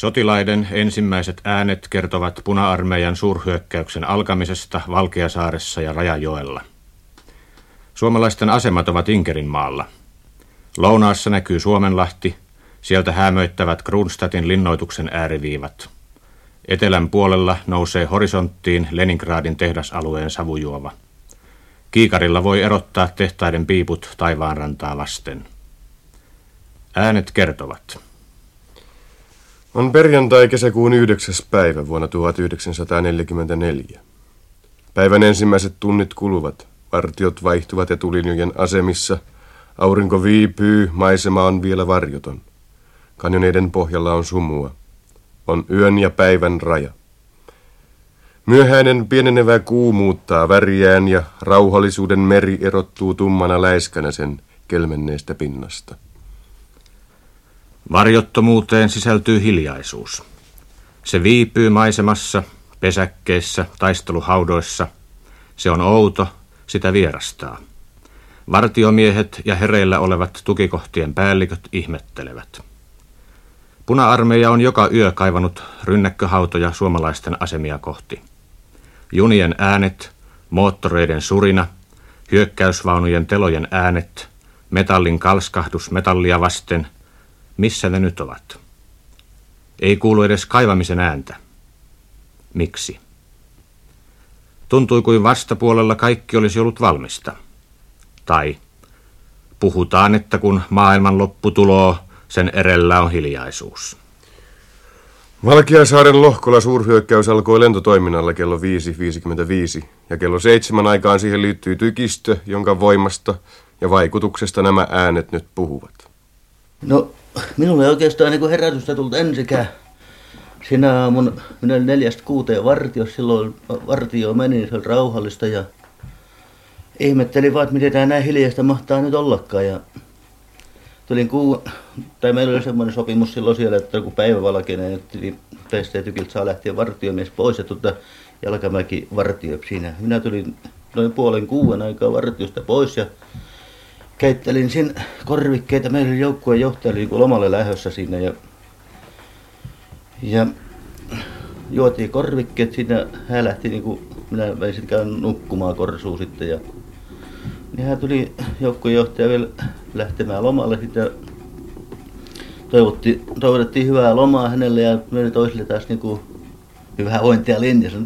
Sotilaiden ensimmäiset äänet kertovat puna-armeijan suurhyökkäyksen alkamisesta Valkeasaaressa ja Rajajoella. Suomalaisten asemat ovat Inkerin maalla. Lounaassa näkyy Suomenlahti, sieltä hämöittävät Kronstadtin linnoituksen ääriviivat. Etelän puolella nousee horisonttiin Leningradin tehdasalueen savujuova. Kiikarilla voi erottaa tehtaiden piiput taivaanrantaa vasten. Äänet kertovat. On perjantai kesäkuun 9. päivä vuonna 1944. Päivän ensimmäiset tunnit kuluvat. Vartiot vaihtuvat etulinjojen asemissa. Aurinko viipyy, maisema on vielä varjoton. Kanjoneiden pohjalla on sumua. On yön ja päivän raja. Myöhäinen pienenevä kuu muuttaa väriään ja rauhallisuuden meri erottuu tummana läiskänä sen kelmenneestä pinnasta. Varjottomuuteen sisältyy hiljaisuus. Se viipyy maisemassa, pesäkkeissä, taisteluhaudoissa. Se on outo, sitä vierastaa. Vartiomiehet ja hereillä olevat tukikohtien päälliköt ihmettelevät. Puna-armeija on joka yö kaivanut rynnäkköhautoja suomalaisten asemia kohti. Junien äänet, moottoreiden surina, hyökkäysvaunujen telojen äänet, metallin kalskahdus metallia vasten – missä ne nyt ovat? Ei kuulu edes kaivamisen ääntä. Miksi? Tuntui kuin vastapuolella kaikki olisi ollut valmista. Tai puhutaan, että kun maailman loppu tuloo, sen erellä on hiljaisuus. Valkiasaaren lohkolla suurhyökkäys alkoi lentotoiminnalla kello 5.55 ja kello seitsemän aikaan siihen liittyy tykistö, jonka voimasta ja vaikutuksesta nämä äänet nyt puhuvat. No minulle ei oikeastaan niin herätystä tullut ensikään. Sinä aamun, minä olin neljästä kuuteen vartiossa, silloin vartio meni, niin se oli rauhallista ja ihmettelin vaan, että miten tämä näin hiljaista mahtaa nyt ollakaan. Ja tulin kuu, tai meillä oli semmoinen sopimus silloin siellä, että kun päivä valkeinen, niin teistä tykiltä saa lähteä vartiomies pois ja tuota, Jalkamäki vartio siinä. Minä tulin noin puolen kuuden aikaa vartiosta pois ja keittelin siinä korvikkeita. Meillä oli joukkueen johtaja niin lomalle lähdössä siinä ja, ja juotiin korvikkeet siinä. Hän lähti niin kuin, minä vein käyn nukkumaan korsuun sitten ja niin hän tuli joukkueen johtaja vielä lähtemään lomalle sitten toivottiin, toivottiin hyvää lomaa hänelle ja meille toisille taas niin kuin hyvää vointia linjassa.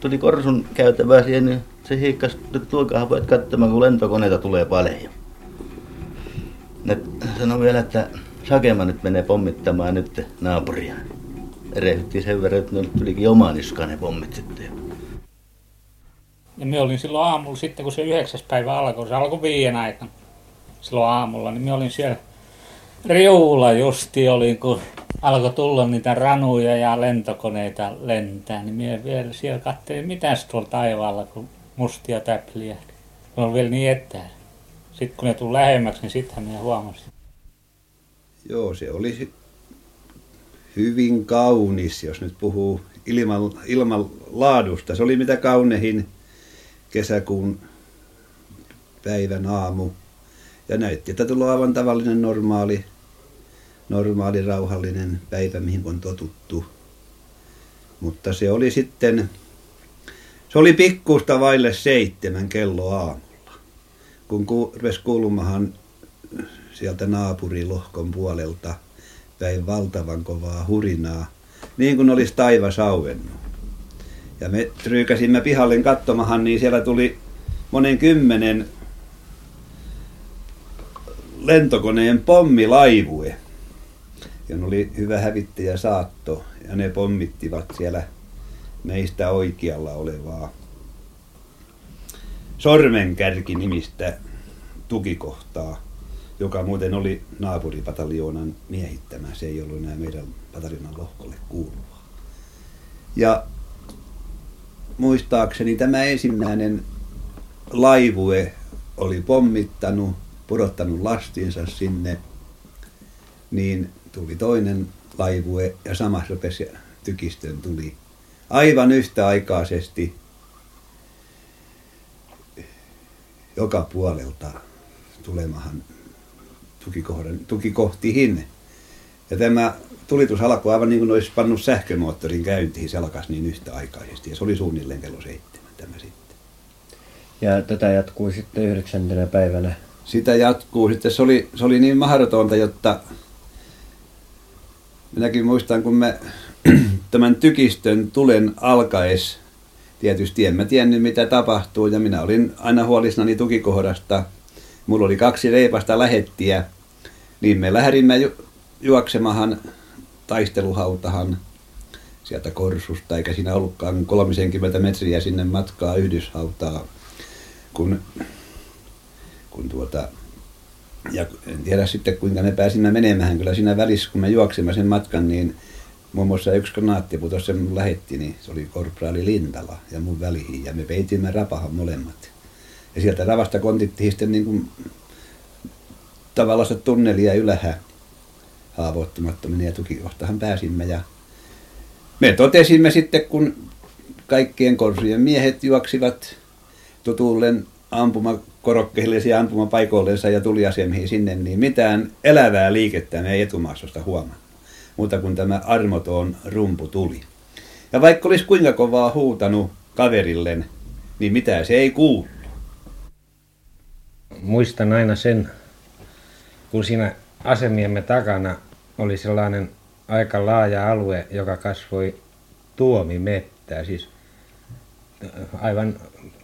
Tuli korsun käytävää siihen, niin se hiikkasi, että tuokaa voit katsomaan, kun lentokoneita tulee paljon ne sanoi vielä, että Sakema nyt menee pommittamaan nyt naapuria. Erehdyttiin sen verran, että ne tulikin omaan niskaan ne pommit sitten. Ja me olin silloin aamulla sitten, kun se yhdeksäs päivä alkoi, se alkoi viien aikana silloin aamulla, niin me olin siellä riulla justi olin, kun alkoi tulla niitä ranuja ja lentokoneita lentää, niin minä vielä siellä katselin, mitäs tuolla taivaalla, kun mustia täpliä. Se on vielä niin etäällä. Sitten kun ne tuli lähemmäksi, niin sittenhän minä huomasin. Joo, se oli hyvin kaunis, jos nyt puhuu ilman, ilman laadusta. Se oli mitä kaunehin kesäkuun päivän aamu. Ja näytti, että tulee aivan tavallinen normaali, normaali rauhallinen päivä, mihin on totuttu. Mutta se oli sitten, se oli pikkusta vaille seitsemän kello aamu kun ku, rupesi kuulumahan sieltä naapurilohkon puolelta päin valtavan kovaa hurinaa, niin kuin olisi taivas auennut. Ja me tryykäsimme pihalle katsomahan, niin siellä tuli monen kymmenen lentokoneen pommilaivue. Ja ne oli hyvä hävittäjä saatto, ja ne pommittivat siellä meistä oikealla olevaa Sormenkärki nimistä tukikohtaa, joka muuten oli naapuripataljoonan miehittämä. Se ei ollut enää meidän pataljoonan lohkolle kuuluva. Ja muistaakseni tämä ensimmäinen laivue oli pommittanut, pudottanut lastinsa sinne, niin tuli toinen laivue ja samassa rupesi tykistön tuli aivan yhtäaikaisesti joka puolelta tulemahan tukikohdan, tukikohtiin. Ja tämä tulitus alkoi aivan niin kuin olisi pannut sähkömoottorin käyntiin, se alkaisi niin yhtäaikaisesti ja se oli suunnilleen kello seitsemän tämä sitten. Ja tätä jatkuu sitten yhdeksäntenä päivänä. Sitä jatkuu sitten, se oli, se oli niin mahdotonta, jotta minäkin muistan, kun me tämän tykistön tulen alkaes, tietysti en mä tiennyt mitä tapahtuu ja minä olin aina huolisnani tukikohdasta. Mulla oli kaksi reipasta lähettiä, niin me lähdimme ju- juoksemahan taisteluhautahan sieltä Korsusta, eikä siinä ollutkaan 30 metriä sinne matkaa yhdyshautaa, kun, kun tuota, ja en tiedä sitten kuinka me pääsimme menemään, kyllä siinä välissä kun me juoksimme sen matkan, niin muun muassa yksi kanaatti putosi sen mun lähetti, niin se oli korporaali Lintala ja mun väliin, ja me peitimme rapahan molemmat. Ja sieltä ravasta kontittiin sitten niin kuin tavallaan tunnelia ylhä haavoittumattominen ja tukikohtahan pääsimme. Ja me totesimme sitten, kun kaikkien korsujen miehet juoksivat tutullen ampumakorokkeille ja ampumapaikoillensa ja tuliasemiin sinne, niin mitään elävää liikettä me ei etumaastosta huomannut, muuta kuin tämä armoton rumpu tuli. Ja vaikka olisi kuinka kovaa huutanut kaverillen, niin mitä se ei kuulu. Muistan aina sen, kun siinä asemiemme takana oli sellainen aika laaja alue, joka kasvoi tuomimettää, siis aivan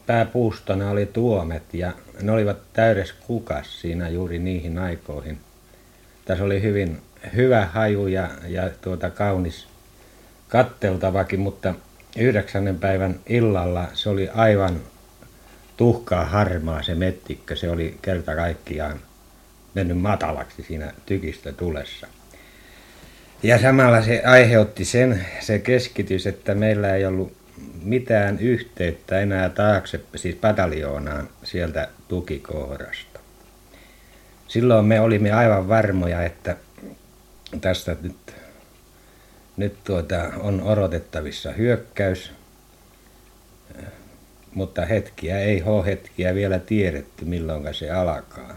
pääpuustona oli tuomet ja ne olivat täydessä kukas siinä juuri niihin aikoihin. Tässä oli hyvin hyvä haju ja, ja tuota kaunis katteltavakin, mutta yhdeksännen päivän illalla se oli aivan tuhkaa harmaa se mettikkö. Se oli kerta kaikkiaan mennyt matalaksi siinä tykistä tulessa. Ja samalla se aiheutti sen, se keskitys, että meillä ei ollut mitään yhteyttä enää taakse, siis pataljoonaan sieltä tukikohdasta. Silloin me olimme aivan varmoja, että tästä nyt, nyt tuota, on odotettavissa hyökkäys, mutta hetkiä ei ole hetkiä vielä tiedetty, milloin se alkaa.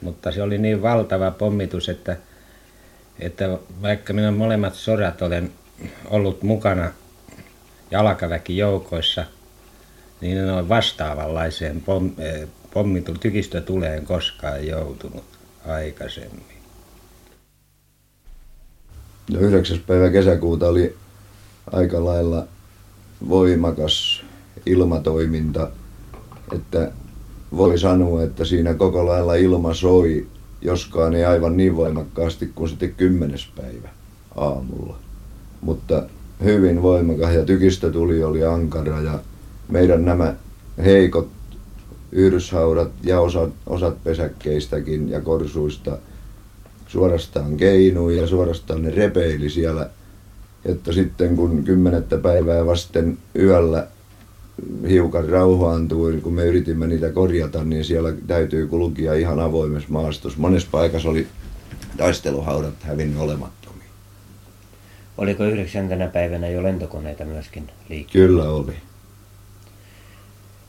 Mutta se oli niin valtava pommitus, että, että vaikka minä molemmat sodat olen ollut mukana jalkaväkijoukoissa, niin en ole vastaavanlaiseen pom, eh, pommitu, tykistötuleen koskaan joutunut aikaisemmin. No 9. päivä kesäkuuta oli aika lailla voimakas ilmatoiminta, että voi sanoa, että siinä koko lailla ilma soi, joskaan ei aivan niin voimakkaasti kuin sitten kymmenes päivä aamulla. Mutta hyvin voimakas ja tuli oli ankara ja meidän nämä heikot yhdyshaudat ja osat, osat pesäkkeistäkin ja korsuista suorastaan keinui ja suorastaan ne repeili siellä, että sitten kun kymmenettä päivää vasten yöllä hiukan rauhoantui, kun me yritimme niitä korjata, niin siellä täytyy kulkia ihan avoimessa maastossa. Monessa paikassa oli taisteluhaudat hävinnyt olemattomia. Oliko yhdeksäntenä päivänä jo lentokoneita myöskin liikkeellä? Kyllä oli.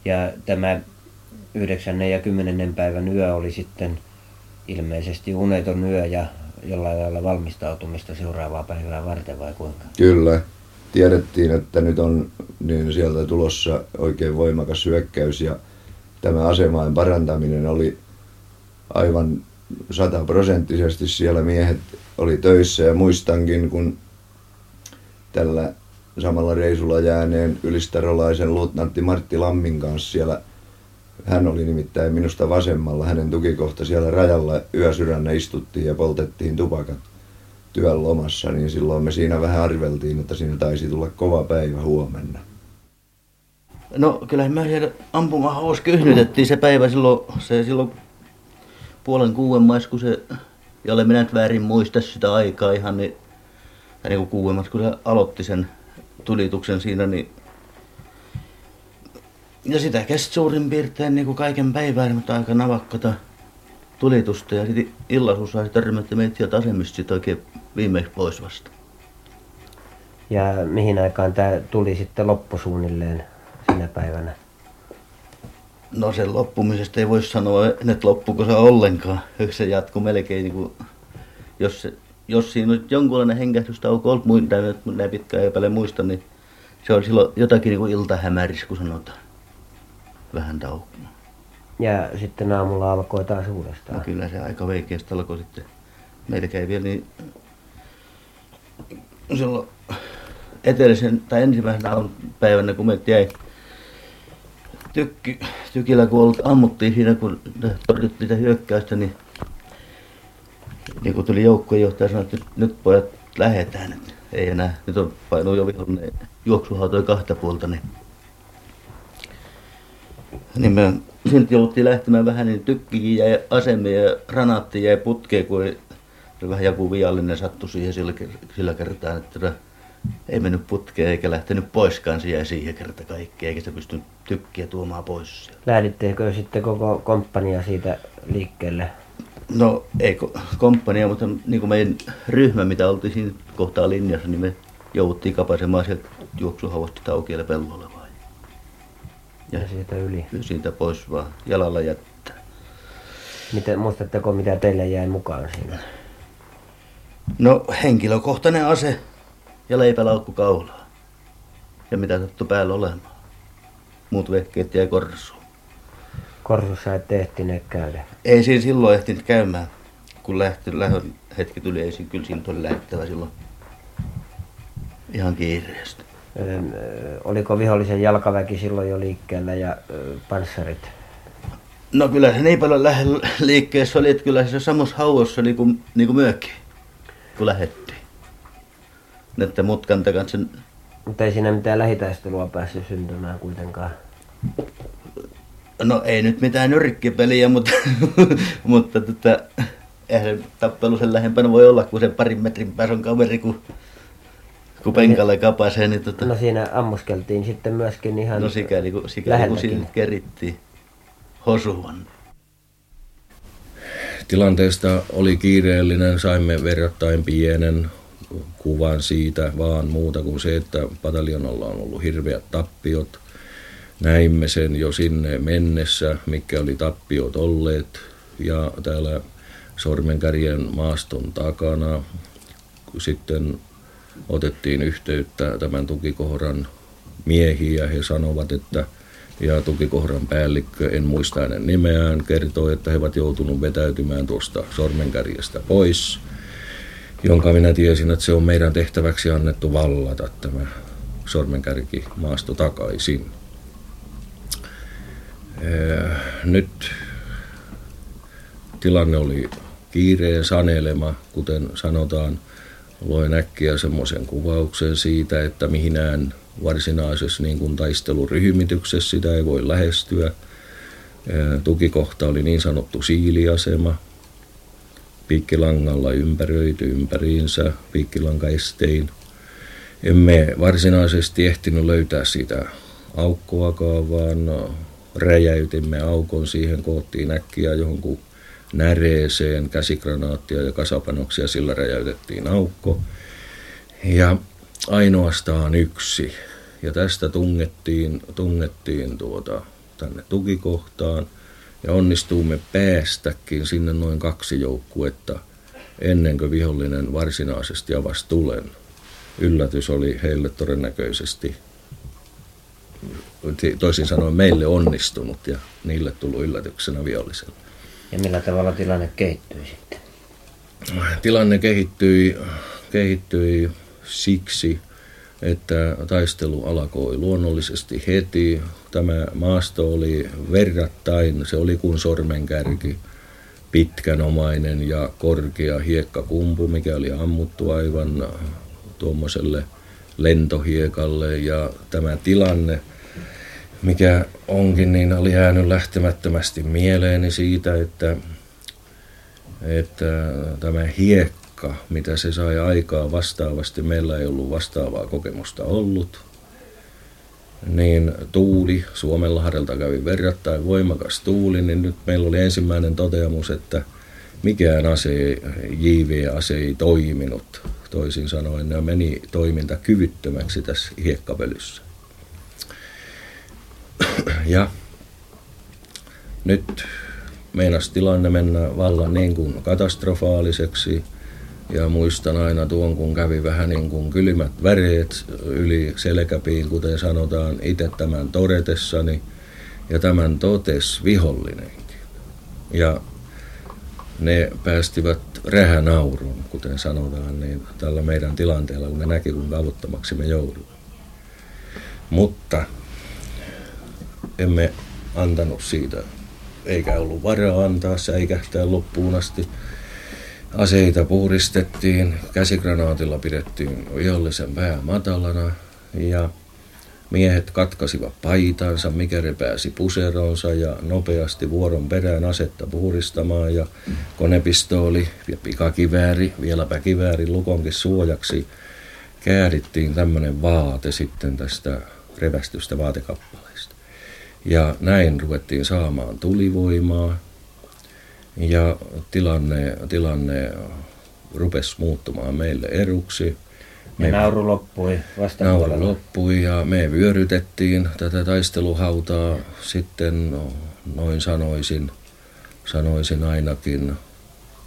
Ja tämä yhdeksännen ja kymmenennen päivän yö oli sitten ilmeisesti uneton yö ja jollain lailla valmistautumista seuraavaa päivää varten vai kuinka? Kyllä tiedettiin, että nyt on niin sieltä tulossa oikein voimakas hyökkäys ja tämä asemain parantaminen oli aivan sataprosenttisesti siellä miehet oli töissä ja muistankin, kun tällä samalla reisulla jääneen ylistarolaisen luutnantti Martti Lammin kanssa siellä hän oli nimittäin minusta vasemmalla, hänen tukikohta siellä rajalla yösydännä istuttiin ja poltettiin tupakat työn lomassa, niin silloin me siinä vähän arveltiin, että siinä taisi tulla kova päivä huomenna. No kyllä me siellä ampumahaus kyhnytettiin se päivä silloin, se silloin puolen kuuden mais, kun se, jolle minä nyt väärin muista sitä aikaa ihan, niin, niin kuin kuuemmas, kun se aloitti sen tulituksen siinä, niin ja sitä kesti suurin piirtein niin kuin kaiken päivän, mutta aika navakkata tulitusta ja sitten illasussa törmätti meitä sieltä asemista oikein viimeksi pois vasta. Ja mihin aikaan tämä tuli sitten loppusuunnilleen sinä päivänä? No sen loppumisesta ei voi sanoa, että loppuko se ollenkaan. Se jatkuu melkein, niin kuin, jos se jos siinä nyt jonkunlainen hengähdystauko ollut muin näin pitkään ei paljon muista, niin se on silloin jotakin niin kuin iltahämäris, kun sanotaan. Vähän taukoa. Ja sitten aamulla alkoi taas uudestaan. No kyllä se aika veikeästi alkoi sitten. Meillä käy vielä niin silloin etelisen tai ensimmäisenä päivänä, kun me jäi tykki, tykillä, kun ollut, ammuttiin siinä, kun torjuttiin sitä hyökkäystä, niin, niin kun tuli joukkueenjohtaja sanoi, että nyt, nyt pojat lähetään, että ei enää, nyt on painuu jo vihollinen juoksuhautoi kahta puolta, niin, niin me sitten jouduttiin lähtemään vähän, niin tykkikin jäi asemia ja ranaatti jäi putkeen, kun ei, vähän joku viallinen sattui siihen sillä, sillä kertaa, että ei mennyt putkeen eikä lähtenyt poiskaan siihen siihen kerta kaikki, eikä se pystynyt tykkiä tuomaan pois. Lähdittekö sitten koko komppania siitä liikkeelle? No ei komppania, mutta niin kuin meidän ryhmä, mitä oltiin siinä kohtaa linjassa, niin me jouduttiin kapasemaan sieltä juoksuhauasta taukielle pellolle. Ja, ja siitä yli? Siitä pois vaan, jalalla jättää. Miten, muistatteko, mitä teille jäi mukaan siinä? No henkilökohtainen ase ja leipälaukku kaulaa. Ja mitä sattui päällä olemaan. Muut vehkeet jäi korsuun. Korsussa ette ehtineet käydä? Ei siinä silloin ehtinyt käymään. Kun lähti, lähön hetki tuli, ei siinä kyllä siinä oli lähettävä silloin. Ihan kiireesti. Oliko vihollisen jalkaväki silloin jo liikkeellä ja panssarit? No kyllä se niin paljon lähellä liikkeessä oli, että kyllä se samassa hauossa niin kuin, niin kuin myökin, kun lähettiin näiden mutkan kanssa. Mutta ei siinä mitään lähitaistelua päässyt syntymään kuitenkaan. No ei nyt mitään nyrkkipeliä, mutta, mutta tota, eihän se tappelu sen lähempänä voi olla, kun se parin metrin päässä on kaveri, kun, kun penkalle kapasee. Niin tota... No siinä ammuskeltiin sitten myöskin ihan No sikäli, kun, sikäli, kun siinä kerittiin hosuvan. Tilanteesta oli kiireellinen, saimme verrattain pienen kuvan siitä, vaan muuta kuin se, että pataljonalla on ollut hirveät tappiot. Näimme sen jo sinne mennessä, mikä oli tappiot olleet. Ja täällä Sormenkärjen maaston takana sitten otettiin yhteyttä tämän tukikohran miehiä ja he sanovat, että ja tukikohran päällikkö, en muista hänen nimeään, kertoo, että he ovat joutunut vetäytymään tuosta sormenkärjestä pois – jonka minä tiesin, että se on meidän tehtäväksi annettu vallata tämä sormenkärki maasto takaisin. Nyt tilanne oli kiireen sanelema, kuten sanotaan. Loin äkkiä semmoisen kuvauksen siitä, että mihinään varsinaisessa niin kuin taisteluryhmityksessä sitä ei voi lähestyä. Tukikohta oli niin sanottu siiliasema, piikkilangalla ympäröity ympäriinsä piikkilankaestein. Emme varsinaisesti ehtinyt löytää sitä aukkoakaan, vaan räjäytimme aukon siihen, koottiin äkkiä johonkin näreeseen, käsikranaattia ja kasapanoksia, sillä räjäytettiin aukko. Ja ainoastaan yksi. Ja tästä tungettiin, tungettiin tuota, tänne tukikohtaan – ja onnistuumme päästäkin sinne noin kaksi joukkuetta ennen kuin vihollinen varsinaisesti avasi tulen. Yllätys oli heille todennäköisesti, toisin sanoen meille onnistunut ja niille tullut yllätyksenä viholliselle. Ja millä tavalla tilanne kehittyi sitten? Tilanne kehittyi, kehittyi siksi, että taistelu alkoi luonnollisesti heti. Tämä maasto oli verrattain, se oli kuin sormenkärki, pitkänomainen ja korkea hiekkakumpu, mikä oli ammuttu aivan tuommoiselle lentohiekalle ja tämä tilanne, mikä onkin, niin oli jäänyt lähtemättömästi mieleeni siitä, että, että tämä hiekka mitä se sai aikaa vastaavasti. Meillä ei ollut vastaavaa kokemusta ollut. Niin tuuli, Suomenlahdelta kävi verrattain voimakas tuuli, niin nyt meillä oli ensimmäinen toteamus, että mikään ase, JV-ase ei toiminut. Toisin sanoen ne meni toiminta kyvyttömäksi tässä hiekkapölyssä. Ja nyt meinas tilanne mennä vallan niin kuin katastrofaaliseksi Ja muistan aina tuon, kun kävi vähän niin kuin kylmät väreet yli selkäpiin, kuten sanotaan itse tämän todetessani. Ja tämän totes vihollinenkin. Ja ne päästivät rähänaurun, kuten sanotaan, niin tällä meidän tilanteella, kun ne näki, kuinka avuttomaksi me joudumme. Mutta emme antanut siitä, eikä ollut varaa antaa säikähtää loppuun asti. Aseita puhdistettiin, käsigranaatilla pidettiin vihollisen pää matalana ja miehet katkasivat paitansa, mikä repääsi puseronsa ja nopeasti vuoron perään asetta puhdistamaan ja konepistooli ja pikakivääri, vieläpä kivääri lukonkin suojaksi käärittiin tämmöinen vaate sitten tästä revästystä vaatekappaleista. Ja näin ruvettiin saamaan tulivoimaa. Ja tilanne, tilanne rupesi muuttumaan meille eruksi. Me, ja nauru loppui Nauru loppui ja me vyörytettiin tätä taisteluhautaa. Sitten no, noin sanoisin, sanoisin ainakin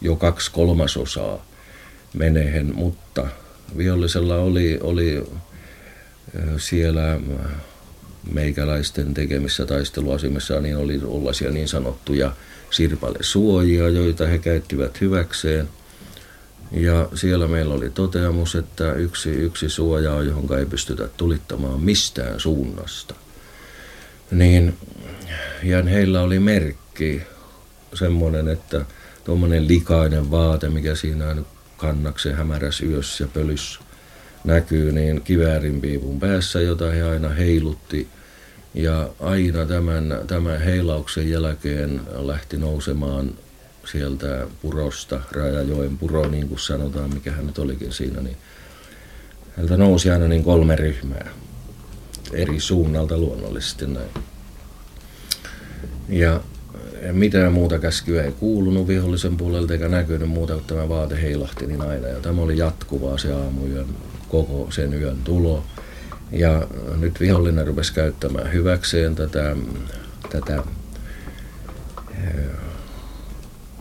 jo kaksi kolmasosaa menehen, mutta vihollisella oli, oli siellä meikäläisten tekemissä taisteluasemissa niin oli ollaisia niin sanottuja sirpalesuojia, joita he käyttivät hyväkseen. Ja siellä meillä oli toteamus, että yksi, yksi suoja on, johon ei pystytä tulittamaan mistään suunnasta. Niin, ja heillä oli merkki, semmoinen, että tuommoinen likainen vaate, mikä siinä kannaksen hämäräs yössä ja pölys näkyy, niin kiväärin piipun päässä, jota he aina heilutti. Ja aina tämän, tämän heilauksen jälkeen lähti nousemaan sieltä purosta, Rajajoen puro, niin kuin sanotaan, mikä hän nyt olikin siinä, niin häneltä nousi aina niin kolme ryhmää eri suunnalta luonnollisesti näin. Ja mitään muuta käskyä ei kuulunut vihollisen puolelta eikä näkynyt muuta kuin tämä vaate heilahti niin aina. Ja tämä oli jatkuvaa se aamuyön koko sen yön tulo. Ja nyt vihollinen rupesi käyttämään hyväkseen tätä, tätä eh,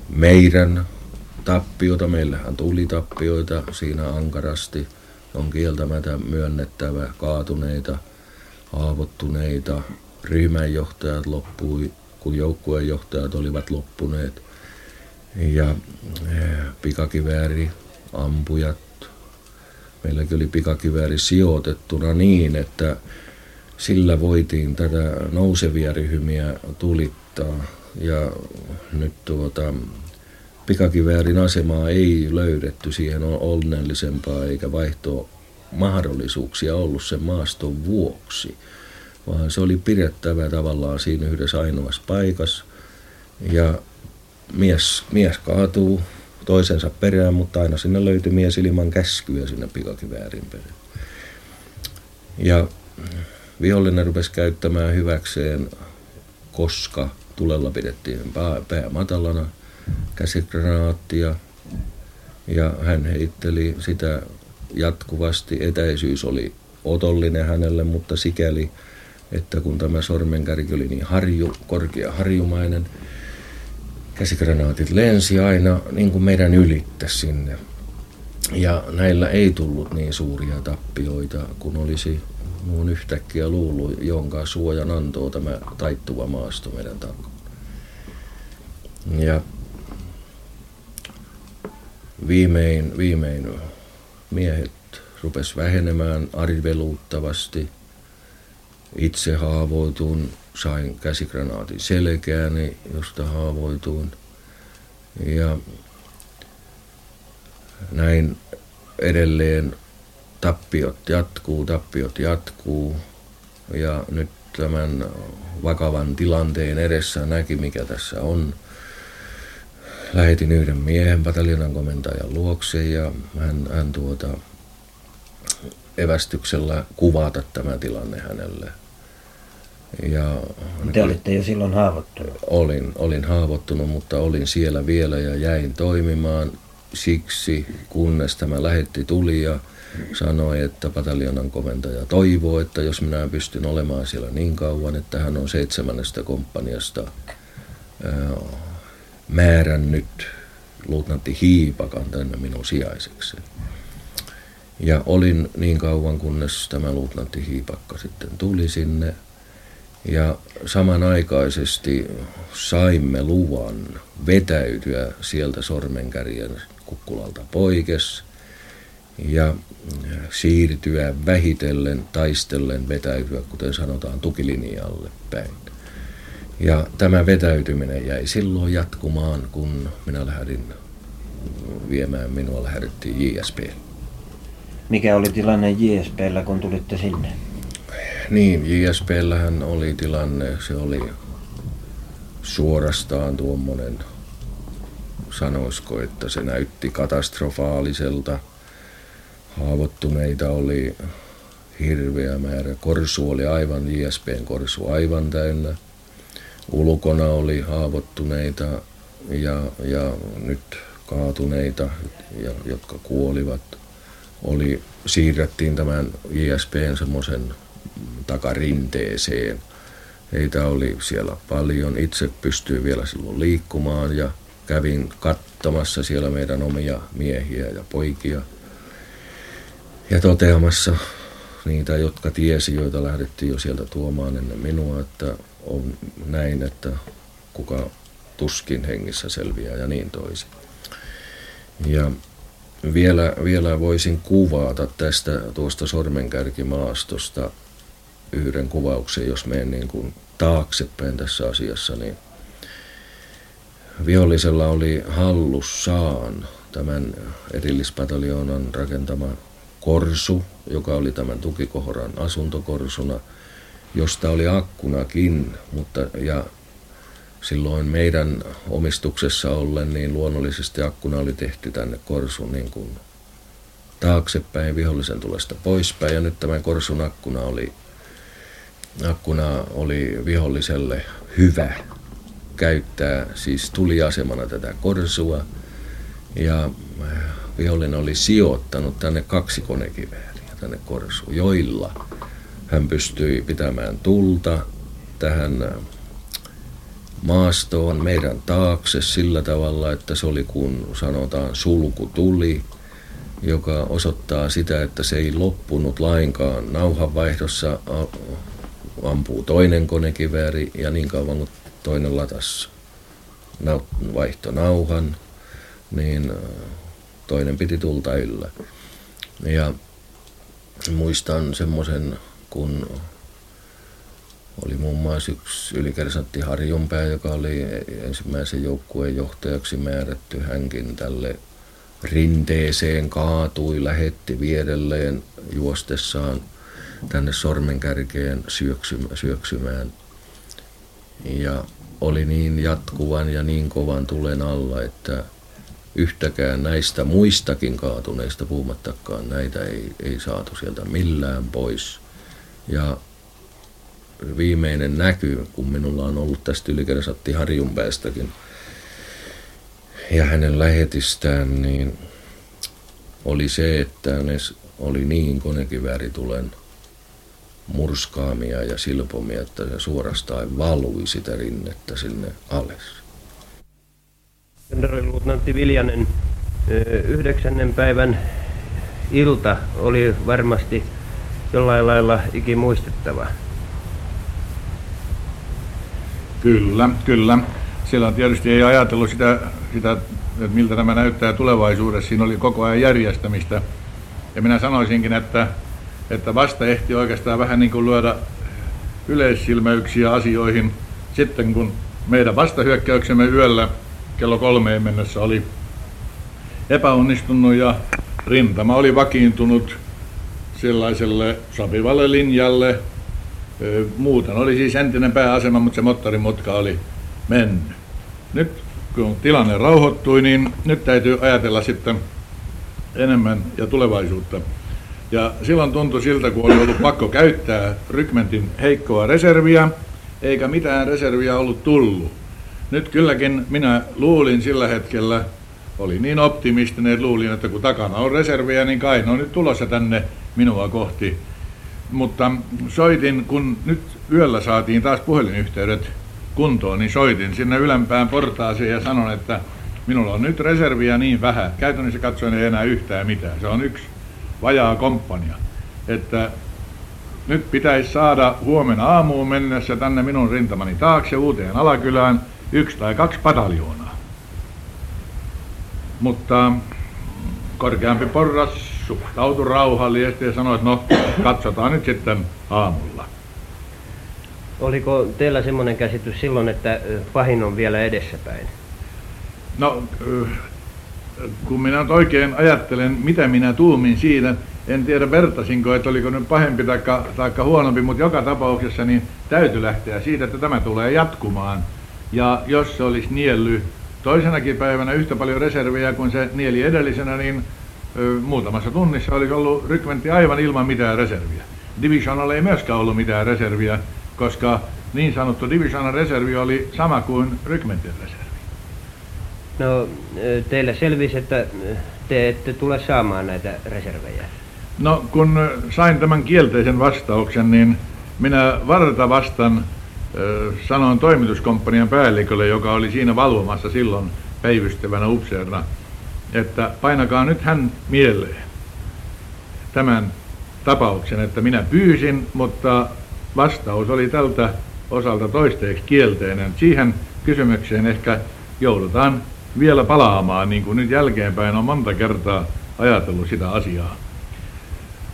meidän tappiota. Meillähän tuli tappioita siinä ankarasti. On kieltämättä myönnettävä kaatuneita, haavoittuneita. Ryhmänjohtajat loppui, kun joukkueenjohtajat olivat loppuneet. Ja eh, pikakivääri, ampujat, meilläkin oli pikakivääri sijoitettuna niin, että sillä voitiin tätä nousevia ryhmiä tulittaa. Ja nyt tuota, pikakiväärin asemaa ei löydetty, siihen on onnellisempaa eikä vaihtoa mahdollisuuksia ollut sen maaston vuoksi, vaan se oli pidettävä tavallaan siinä yhdessä ainoassa paikassa. Ja mies, mies kaatuu toisensa perään, mutta aina sinne löytyi mies ilman käskyä sinne pikakiväärin perään. Ja vihollinen rupesi käyttämään hyväkseen, koska tulella pidettiin pää, matalana, käsikranaattia, ja hän heitteli sitä jatkuvasti. Etäisyys oli otollinen hänelle, mutta sikäli, että kun tämä sormenkärki oli niin harju, korkea harjumainen, käsikranaatit lensi aina niin kuin meidän ylittä sinne. Ja näillä ei tullut niin suuria tappioita kuin olisi muun yhtäkkiä luullut, jonka suojan antoo tämä taittuva maasto meidän takana. Ja viimein, viimein miehet rupes vähenemään arveluuttavasti. Itse haavoitun sain käsikranaatin selkääni, josta haavoituin. Ja näin edelleen tappiot jatkuu, tappiot jatkuu. Ja nyt tämän vakavan tilanteen edessä näki, mikä tässä on. Lähetin yhden miehen pataljonan komentajan luokse ja hän, hän tuota, evästyksellä kuvata tämä tilanne hänelle. Ja Te olitte jo silloin haavoittunut? Olin, olin haavoittunut, mutta olin siellä vielä ja jäin toimimaan siksi, kunnes tämä lähetti tuli ja sanoi, että pataljonan komentaja toivoo, että jos minä pystyn olemaan siellä niin kauan, että hän on seitsemännestä komppaniasta määrännyt luutnantti Hiipakan tänne minun sijaiseksi. Ja olin niin kauan, kunnes tämä luutnantti Hiipakka sitten tuli sinne. Ja samanaikaisesti saimme luvan vetäytyä sieltä sormenkärjen kukkulalta poikes ja siirtyä vähitellen, taistellen, vetäytyä, kuten sanotaan, tukilinjalle päin. Ja tämä vetäytyminen jäi silloin jatkumaan, kun minä lähdin viemään, minua lähdettiin JSP. Mikä oli tilanne JSPllä, kun tulitte sinne? Niin, JSPllähän oli tilanne, se oli suorastaan tuommoinen, sanoisiko, että se näytti katastrofaaliselta. Haavoittuneita oli hirveä määrä. Korsu oli aivan, JSPn korsu aivan täynnä. Ulkona oli haavoittuneita ja, ja nyt kaatuneita, ja, jotka kuolivat. Oli, siirrettiin tämän JSPn semmoisen takarinteeseen. Heitä oli siellä paljon. Itse pystyi vielä silloin liikkumaan ja kävin kattamassa siellä meidän omia miehiä ja poikia. Ja toteamassa niitä, jotka tiesi, joita lähdettiin jo sieltä tuomaan ennen minua, että on näin, että kuka tuskin hengissä selviää ja niin toisin. Ja vielä, vielä voisin kuvata tästä tuosta sormenkärkimaastosta yhden kuvauksen, jos menen niin kuin taaksepäin tässä asiassa, niin vihollisella oli hallussaan tämän erillispataljoonan rakentama korsu, joka oli tämän tukikohoran asuntokorsuna, josta oli akkunakin, mutta ja silloin meidän omistuksessa ollen, niin luonnollisesti akkuna oli tehty tänne korsun niin kuin taaksepäin vihollisen tulesta poispäin. Ja nyt tämän korsun akkuna oli, akkuna oli viholliselle hyvä käyttää, siis tuliasemana tätä korsua. Ja vihollinen oli sijoittanut tänne kaksi konekivääriä tänne korsuun, joilla hän pystyi pitämään tulta tähän maastoon meidän taakse sillä tavalla, että se oli kun sanotaan sulku tuli, joka osoittaa sitä, että se ei loppunut lainkaan. Nauhanvaihdossa ampuu toinen konekivääri ja niin kauan kuin toinen latas vaihto nauhan, niin toinen piti tulta yllä. Ja muistan semmoisen, kun oli muun muassa yksi ylikersantti Harjunpää, joka oli ensimmäisen joukkueen johtajaksi määrätty. Hänkin tälle rinteeseen kaatui, lähetti vierelleen juostessaan tänne sormenkärkeen syöksymään. Ja oli niin jatkuvan ja niin kovan tulen alla, että yhtäkään näistä muistakin kaatuneista, puhumattakaan näitä ei, ei saatu sieltä millään pois. Ja viimeinen näky, kun minulla on ollut tästä ylikersantti Harjunpäästäkin ja hänen lähetistään, niin oli se, että ne oli niin konekivääritulen murskaamia ja silpomia, että se suorastaan valui sitä rinnettä sinne alas. Kenraaliluutnantti Viljanen, yhdeksännen päivän ilta oli varmasti jollain lailla ikimuistettava. Kyllä, kyllä. Siellä tietysti ei ajatellut sitä, sitä, että miltä tämä näyttää tulevaisuudessa. Siinä oli koko ajan järjestämistä. Ja minä sanoisinkin, että, että vasta ehti oikeastaan vähän niin kuin lyödä yleissilmäyksiä asioihin sitten, kun meidän vastahyökkäyksemme yöllä kello kolmeen mennessä oli epäonnistunut ja rintama oli vakiintunut sellaiselle sopivalle linjalle, Muuten oli siis entinen pääasema, mutta se moottorimutka oli mennyt. Nyt kun tilanne rauhoittui, niin nyt täytyy ajatella sitten enemmän ja tulevaisuutta. Ja silloin tuntui siltä, kun oli ollut pakko käyttää rykmentin heikkoa reserviä, eikä mitään reserviä ollut tullut. Nyt kylläkin minä luulin sillä hetkellä, oli niin optimistinen, että luulin, että kun takana on reserviä, niin kai ne on nyt tulossa tänne minua kohti mutta soitin, kun nyt yöllä saatiin taas puhelinyhteydet kuntoon, niin soitin sinne ylempään portaaseen ja sanon, että Minulla on nyt reserviä niin vähän, käytännössä katsoen ei enää yhtään mitään. Se on yksi vajaa komppania. Että nyt pitäisi saada huomenna aamuun mennessä tänne minun rintamani taakse uuteen alakylään yksi tai kaksi pataljoonaa. Mutta korkeampi porras suhtautui rauhallisesti ja sanoi, että no katsotaan nyt sitten aamulla. Oliko teillä semmoinen käsitys silloin, että pahin on vielä edessäpäin? No, kun minä nyt oikein ajattelen, mitä minä tuumin siitä, en tiedä vertasinko, että oliko nyt pahempi tai huonompi, mutta joka tapauksessa niin täytyy lähteä siitä, että tämä tulee jatkumaan. Ja jos se olisi nielly toisenakin päivänä yhtä paljon reserviä kuin se nieli edellisenä, niin ö, muutamassa tunnissa olisi ollut rykmentti aivan ilman mitään reserviä. Divisionalla ei myöskään ollut mitään reserviä, koska niin sanottu divisionan reservi oli sama kuin rykmentin reservi. No, teille selvisi, että te ette tule saamaan näitä reservejä. No, kun sain tämän kielteisen vastauksen, niin minä varta vastan sanoin toimituskomppanian päällikölle, joka oli siinä valvomassa silloin päivystävänä upseerina, että painakaa nyt hän mieleen tämän tapauksen, että minä pyysin, mutta vastaus oli tältä osalta toisteeksi kielteinen. Siihen kysymykseen ehkä joudutaan vielä palaamaan, niin kuin nyt jälkeenpäin on monta kertaa ajatellut sitä asiaa.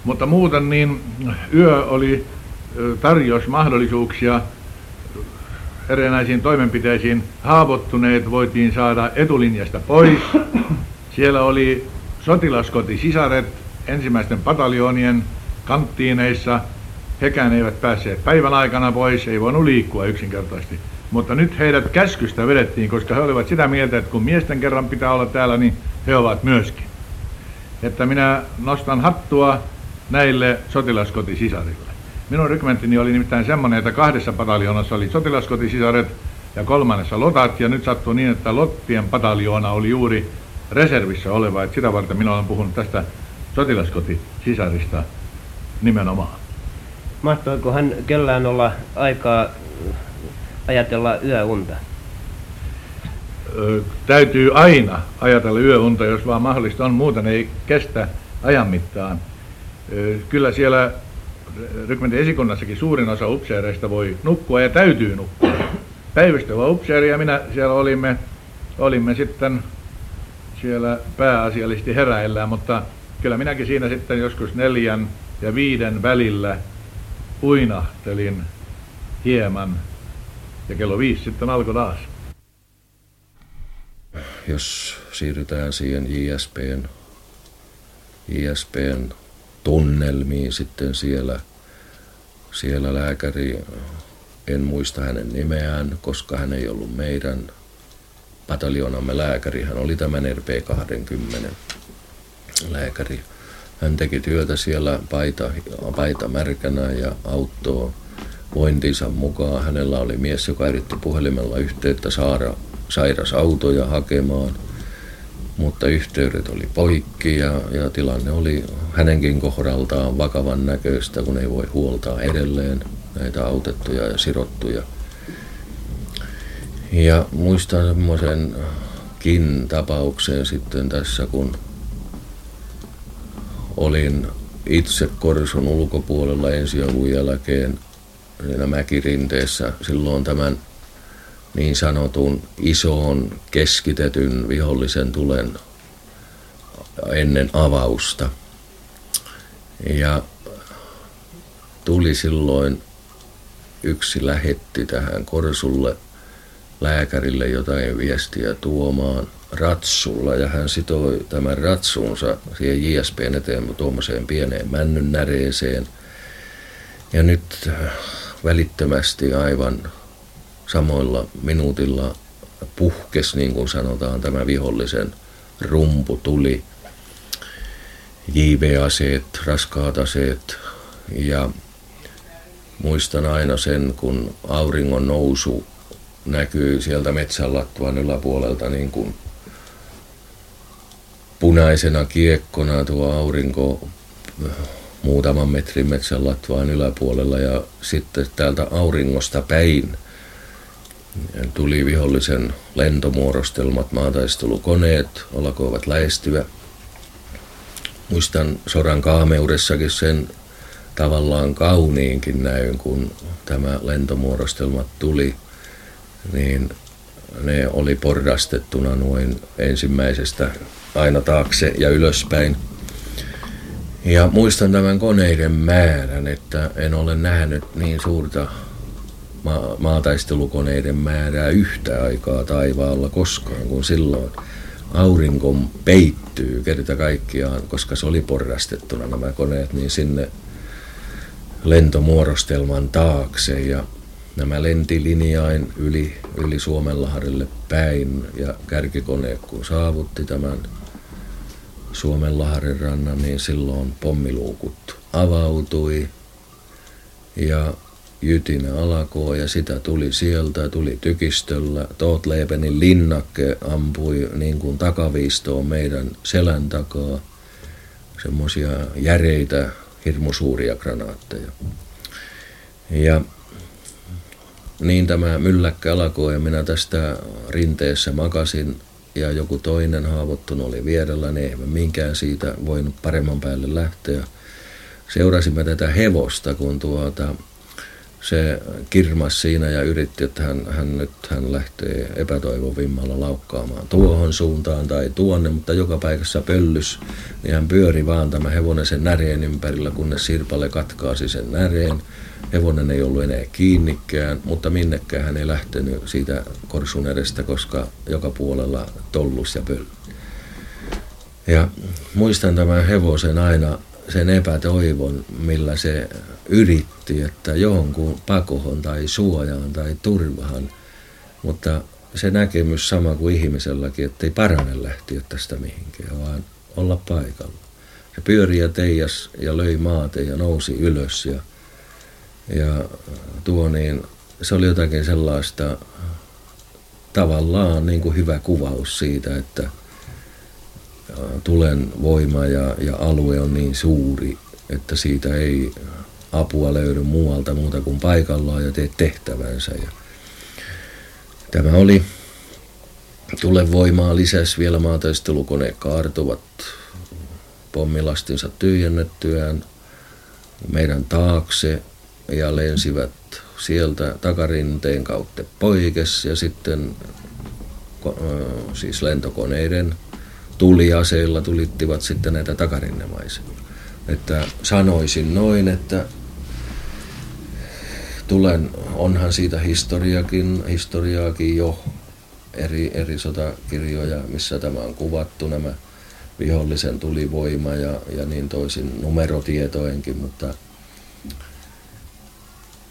Mutta muuten niin yö oli tarjos mahdollisuuksia erinäisiin toimenpiteisiin. Haavoittuneet voitiin saada etulinjasta pois. Siellä oli sotilaskotisisaret ensimmäisten pataljoonien kanttiineissa. Hekään eivät päässeet päivän aikana pois, ei voinut liikkua yksinkertaisesti. Mutta nyt heidät käskystä vedettiin, koska he olivat sitä mieltä, että kun miesten kerran pitää olla täällä, niin he ovat myöskin. Että minä nostan hattua näille sotilaskotisisarille. Minun rykmenttini oli nimittäin semmoinen, että kahdessa pataljoonassa oli sotilaskotisisaret ja kolmannessa lotat, ja nyt sattui niin, että lottien pataljoona oli juuri reservissä oleva, että sitä varten minä olen puhunut tästä sotilaskotisisarista nimenomaan. Mahtoiko hän kellään olla aikaa ajatella yöunta? Ö, täytyy aina ajatella yöunta, jos vaan mahdollista on, muuten ei kestä ajan mittaan. Ö, kyllä siellä rykmentin esikunnassakin suurin osa upseereista voi nukkua ja täytyy nukkua. Päivystävä upseeri ja minä siellä olimme, olimme sitten siellä pääasiallisesti heräillään, mutta kyllä minäkin siinä sitten joskus neljän ja viiden välillä uinahtelin hieman ja kello viisi sitten alkoi taas. Jos siirrytään siihen JSPn, JSPn tunnelmiin sitten siellä, siellä lääkäri, en muista hänen nimeään, koska hän ei ollut meidän pataljonamme lääkäri, hän oli tämän RP20 lääkäri. Hän teki työtä siellä paita, paita märkänä ja auttoi vointinsa mukaan. Hänellä oli mies, joka yritti puhelimella yhteyttä saada sairasautoja hakemaan, mutta yhteydet oli poikki ja, ja tilanne oli hänenkin kohdaltaan vakavan näköistä, kun ei voi huoltaa edelleen näitä autettuja ja sirottuja. Ja muistan semmoisenkin tapauksen sitten tässä, kun olin itse Korsun ulkopuolella ensiavun jälkeen siinä mäkirinteessä silloin tämän niin sanotun isoon keskitetyn vihollisen tulen ennen avausta. Ja tuli silloin yksi lähetti tähän Korsulle lääkärille jotain viestiä tuomaan ratsulla ja hän sitoi tämän ratsuunsa siihen JSPn eteen tuommoiseen pieneen männyn näreeseen. Ja nyt välittömästi aivan samoilla minuutilla puhkes, niin kuin sanotaan, tämä vihollisen rumpu tuli. JV-aseet, raskaat aseet ja muistan aina sen, kun auringon nousu näkyy sieltä metsän lattuan yläpuolelta niin kuin punaisena kiekkona tuo aurinko muutaman metrin metsän latvaan yläpuolella ja sitten täältä auringosta päin tuli vihollisen lentomuodostelmat, maataistelukoneet alkoivat lähestyä. Muistan sodan kaameudessakin sen tavallaan kauniinkin näyn, kun tämä lentomuodostelmat tuli, niin ne oli porrastettuna noin ensimmäisestä aina taakse ja ylöspäin. Ja muistan tämän koneiden määrän, että en ole nähnyt niin suurta ma- maataistelukoneiden määrää yhtä aikaa taivaalla koskaan kuin silloin. Aurinko peittyy kerta kaikkiaan, koska se oli porrastettuna nämä koneet, niin sinne lentomuodostelman taakse ja nämä lenti linjain yli, yli Suomenlahdelle päin ja kärkikone kun saavutti tämän Suomenlahden rannan, niin silloin pommiluukut avautui ja jytinä alkoi ja sitä tuli sieltä, tuli tykistöllä. Tootleepenin linnakke ampui niin kuin takaviistoon meidän selän takaa semmoisia järeitä, hirmusuuria granaatteja. Ja niin tämä mylläkkä alkoi ja minä tästä rinteessä makasin ja joku toinen haavoittunut oli vierellä, niin eihän minkään siitä voinut paremman päälle lähteä. Seurasimme tätä hevosta, kun tuota, se kirmas siinä ja yritti, että hän, hän nyt hän lähtee epätoivovimmalla laukkaamaan tuohon suuntaan tai tuonne, mutta joka paikassa pöllys, niin hän pyöri vaan tämä hevonen sen näreen ympärillä, kunnes Sirpalle katkaasi sen näreen. Hevonen ei ollut enää kiinnikkään, mutta minnekään hän ei lähtenyt siitä korsun edestä, koska joka puolella tollus ja pöl. Ja muistan tämän hevosen aina sen epätoivon, millä se yritti, että jonkun pakohon tai suojaan tai turvahan, mutta se näkemys sama kuin ihmiselläkin, että ei parane lähteä tästä mihinkään, vaan olla paikalla. Se pyöri ja teijas ja löi maate ja nousi ylös ja, ja tuo niin, se oli jotakin sellaista tavallaan niin kuin hyvä kuvaus siitä, että tulen voima ja, ja alue on niin suuri, että siitä ei apua löydy muualta muuta kuin paikallaan ja teet tehtävänsä. Ja tämä oli tule voimaa lisäs vielä maataistelukone kaartuvat pommilastinsa tyhjennettyään meidän taakse ja lensivät sieltä takarinteen kautta poikes ja sitten siis lentokoneiden tuliaseilla tulittivat sitten näitä takarinnemaisia. Että sanoisin noin, että tulen, onhan siitä historiakin, historiaakin jo eri, eri sotakirjoja, missä tämä on kuvattu, nämä vihollisen tulivoima ja, ja niin toisin numerotietojenkin, mutta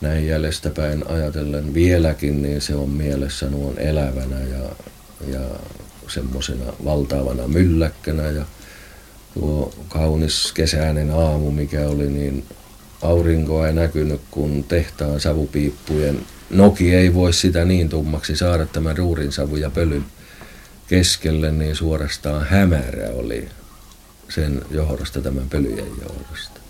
näin jäljestäpäin ajatellen vieläkin, niin se on mielessä nuon elävänä ja, ja semmoisena valtavana mylläkkänä ja tuo kaunis kesäinen aamu, mikä oli, niin aurinkoa ei näkynyt, kun tehtaan savupiippujen noki ei voi sitä niin tummaksi saada tämän ruurin savu ja pölyn keskelle, niin suorastaan hämärä oli sen johdosta, tämän pölyjen johdosta.